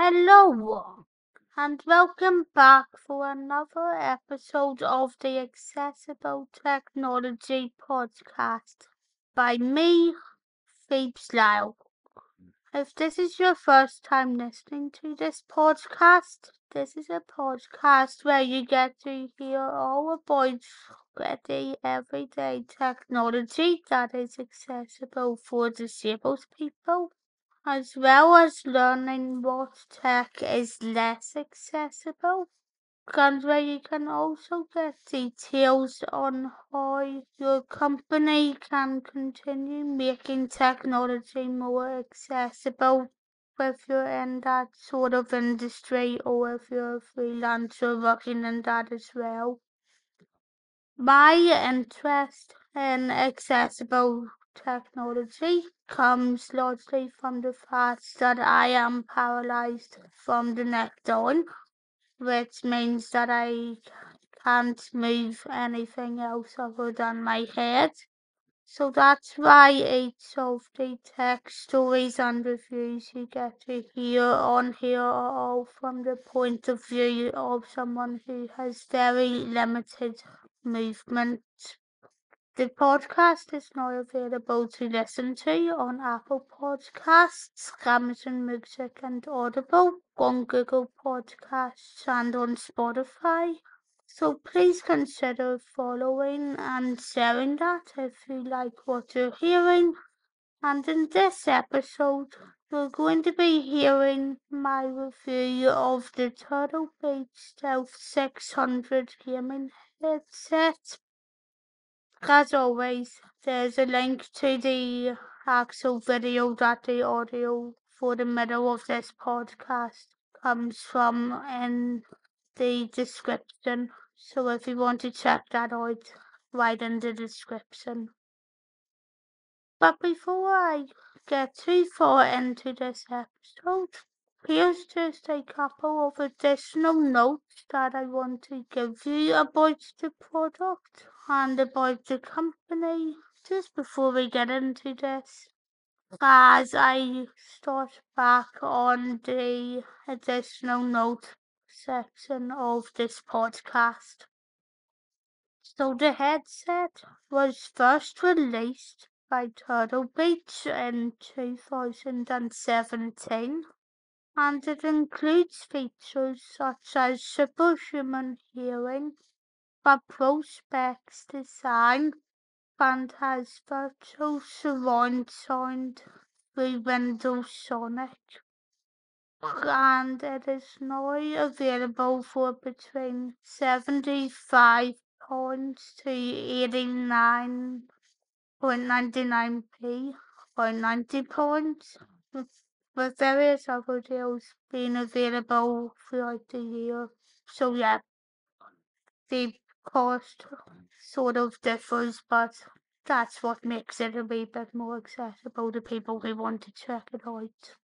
Hello, and welcome back for another episode of the Accessible Technology Podcast by me, Phoebs Lyle. If this is your first time listening to this podcast, this is a podcast where you get to hear all about ready everyday technology that is accessible for disabled people as well as learning what tech is less accessible. And where you can also get details on how your company can continue making technology more accessible if you're in that sort of industry or if you're a freelancer working in that as well. My interest in accessible technology comes largely from the fact that I am paralyzed from the neck down, which means that I can't move anything else other than my head. So that's why each of the tech stories and reviews you get to hear on here are all from the point of view of someone who has very limited movement. The podcast is now available to listen to on Apple Podcasts, Amazon Music and Audible, on Google Podcasts and on Spotify. So please consider following and sharing that if you like what you're hearing. And in this episode, we're going to be hearing my review of the Turtle Beach Stealth 600 gaming headset as always, there's a link to the actual video that the audio for the middle of this podcast comes from in the description. So if you want to check that out, right in the description. But before I get too far into this episode, here's just a couple of additional notes that I want to give you about the product and about the company just before we get into this. As I start back on the additional note section of this podcast. So the headset was first released by Turtle Beach in 2017 and it includes features such as superhuman hearing, a ProSpecs design, and has virtual surround sound through Windows Sonic. And it is now available for between seventy-five pounds to eighty-nine point ninety-nine p or ninety pounds with various other deals being available throughout the year. So yeah, the cost sort of differs, but that's what makes it a wee bit more accessible to people who want to check it out.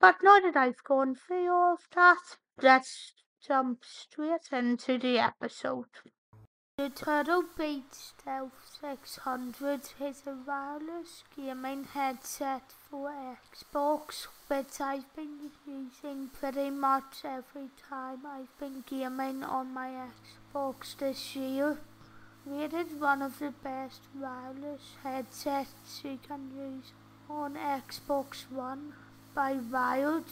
But now that I've gone through all of that, let's jump straight into the episode. The Turtle Beach Stealth 600 is a wireless gaming headset for Xbox, which I've been using pretty much every time I've been gaming on my Xbox this year. Rated one of the best wireless headsets you can use on Xbox One by Wired.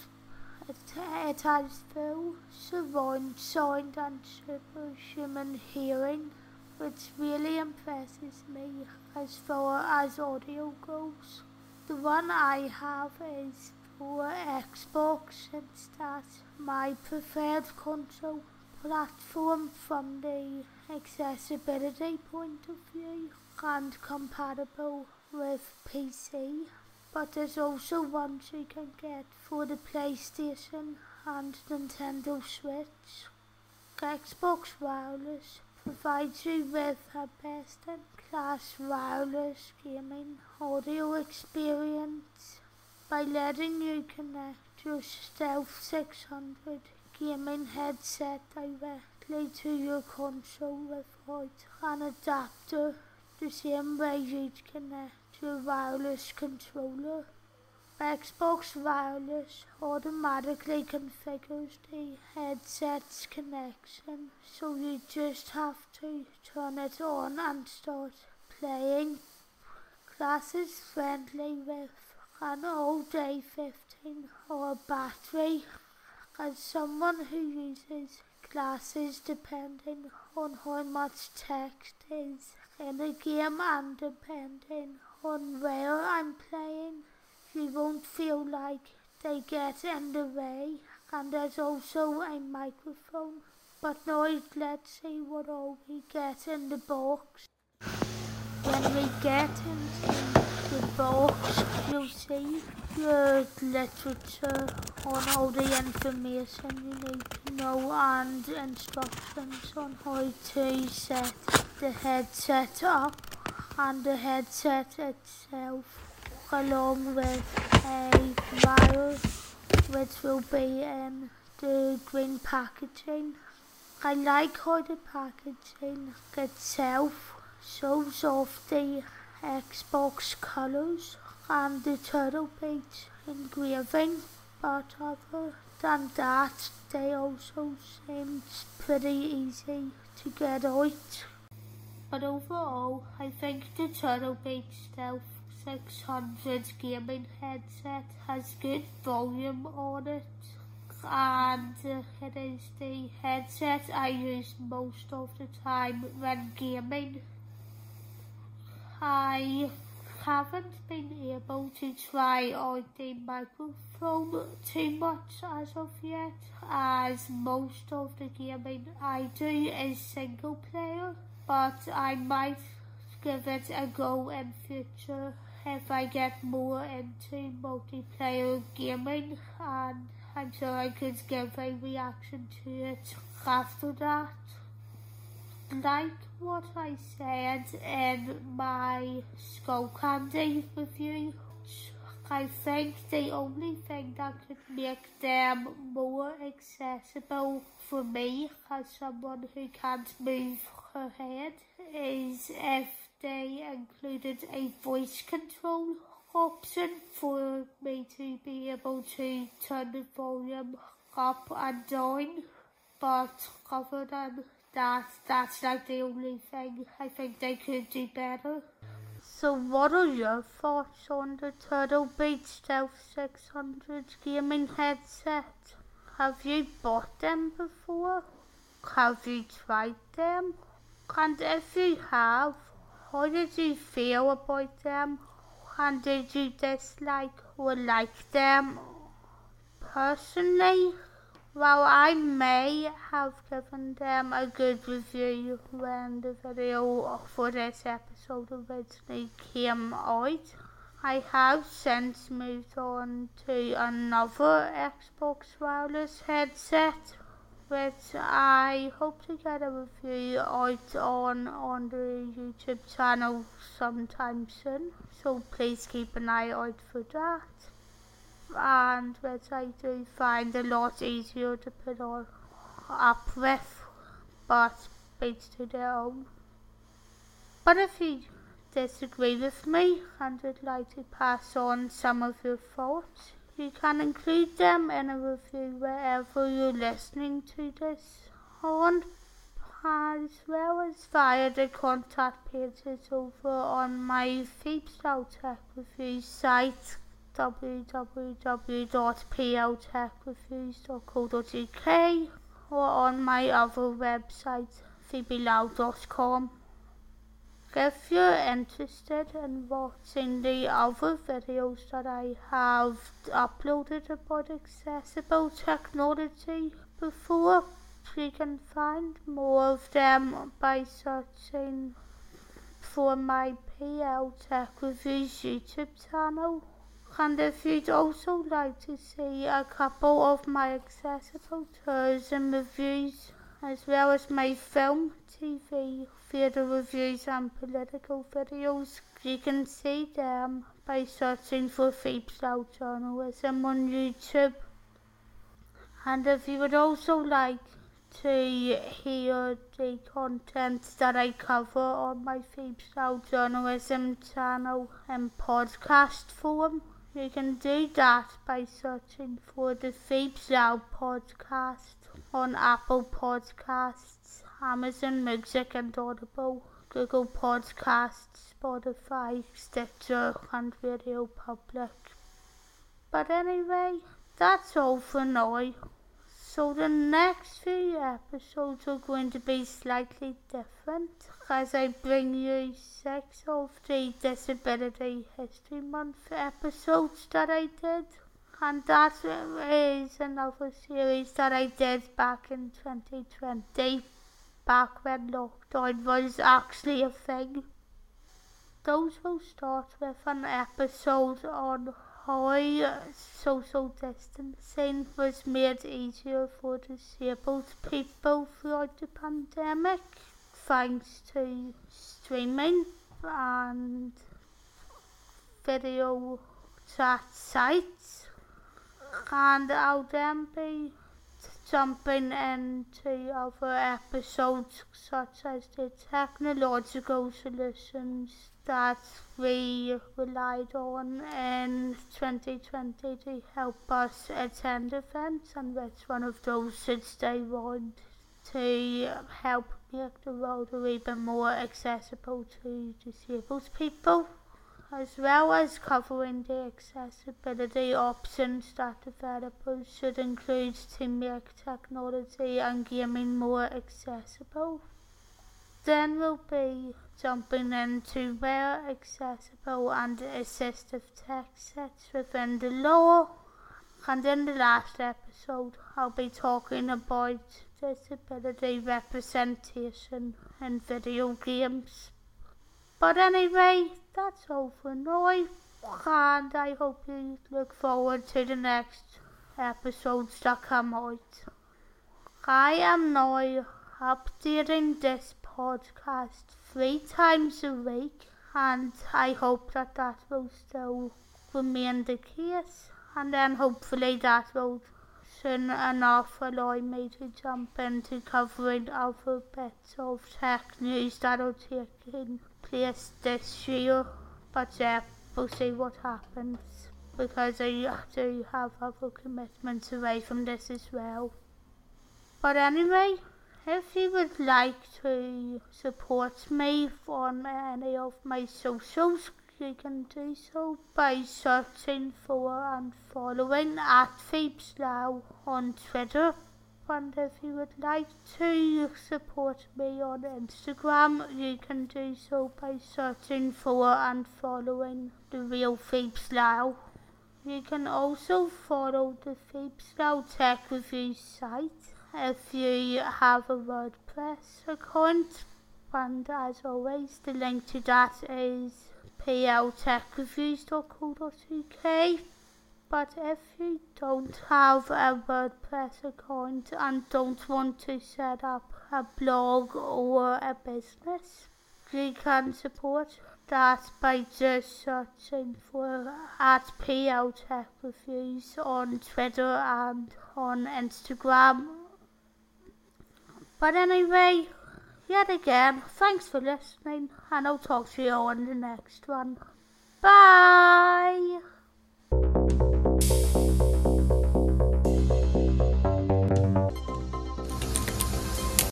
It, has full surround sound and superhuman hearing, which really impresses me as far as audio goes. The one I have is for Xbox since that's my preferred console platform from the accessibility point of view and compatible with PC but there's also ones you can get for the PlayStation and Nintendo Switch. Xbox Wireless provides you with a best-in-class wireless gaming audio experience by letting you connect your Stealth 600 gaming headset directly to your console without an adapter, the same way you'd connect your wireless controller. Xbox Wireless automatically configures the headset's connection, so you just have to turn it on and start playing. Class is friendly with an all-day 15 hour battery. As someone who uses glasses depending on how much text is in a game and depending on where I'm playing, you won't feel like they get in the way and there's also a microphone. But now let's see what all we get in the box. When we get into the box, you'll see the literature on all the information you need to know and instructions on how to set the headset up and the headset itself along with a wire which will be in the green packaging. I like how the packaging itself shows off the Xbox colours and the Turtle Beach engraving, but other than that, they also seem pretty easy to get out. But overall, I think the Turtle Beach Stealth 600 gaming headset has good volume on it and it is the headset I use most of the time when gaming. I haven't been able to try out the microphone too much as of yet as most of the gaming I do is single player but I might give it a go in future if I get more into multiplayer gaming and I'm sure I could give a reaction to it after that. Like what I said in my Skullcandy review, I think the only thing that could make them more accessible for me as someone who can't move her head is if they included a voice control option for me to be able to turn the volume up and down but other than that that's like the only thing I think they could do better. So what are your thoughts on the Turtle Beach Stealth 600 gaming headset? Have you bought them before? Have you tried them? And if you have, how did you feel about them? And did you dislike or like them? Personally, well, I may have given them a good review when the video for this episode originally came out. I have since moved on to another Xbox Wireless headset which I hope to get a review out on on the YouTube channel sometime soon. So please keep an eye out for that and which I do find a lot easier to put on up with, but beats to their own. But if you disagree with me and would like to pass on some of your thoughts, You can include them in a review wherever you're listening to this on, as well as via the contact pages over on my Feepstal Tech Review site www.pltechreviews.co.uk or on my other website phoebelau.com. If you're interested in watching the other videos that I have uploaded about accessible technology before, you can find more of them by searching for my PL Tech Reviews YouTube channel. And if you'd also like to see a couple of my accessible tours and reviews, as well as my film, TV, theatre reviews and political videos. You can see them by searching for Freestyle Journalism on YouTube. And if you would also like to hear the content that I cover on my Freestyle Journalism channel and podcast form, You can do that by searching for the Freakzone podcast on Apple Podcasts, Amazon Music and Audible, Google Podcasts, Spotify, Stitcher and Radio Public. But anyway, that's all for now. So the next few episodes are going to be slightly different as I bring you six of the Disability History Month episodes that I did. And that is another series that I did back in 2020, back when lockdown was actually a thing. Those will start with an episode on high social distancing was made easier for disabled people throughout the pandemic thanks to streaming and video chat sites. And I'll then be jumping into other episodes such as the technological solutions that we relied on in 2020 to help us attend events and which one of those should stay on to help make the world wee more accessible to disabled people as well as covering the accessibility options that developers should include to make technology and gaming more accessible. Then will be jumping into where accessible and assistive tech sets within the law. And in the last episode, I'll be talking about disability representation in video games. But anyway, that's all for now, and I hope you look forward to the next episodes that come out. I am now updating this podcast three times a week, and I hope that that will still remain the case. And then hopefully that will soon enough allow me to jump into covering other bits of tech news that are taking place this year. But yeah, we'll see what happens because I do have other commitments away from this as well. But anyway, if you would like to support me on any of my socials, you can do so by searching for and following at Now on Twitter. And if you would like to support me on Instagram, you can do so by searching for and following the real Now. You can also follow the Now Tech Review site if you have a WordPress account. And as always, the link to that is pltechreviews.co.uk. But if you don't have a WordPress account and don't want to set up a blog or a business, you can support that by just searching for at PL Tech Reviews on Twitter and on Instagram but anyway, yet again, thanks for listening, and I'll talk to you on the next one. Bye!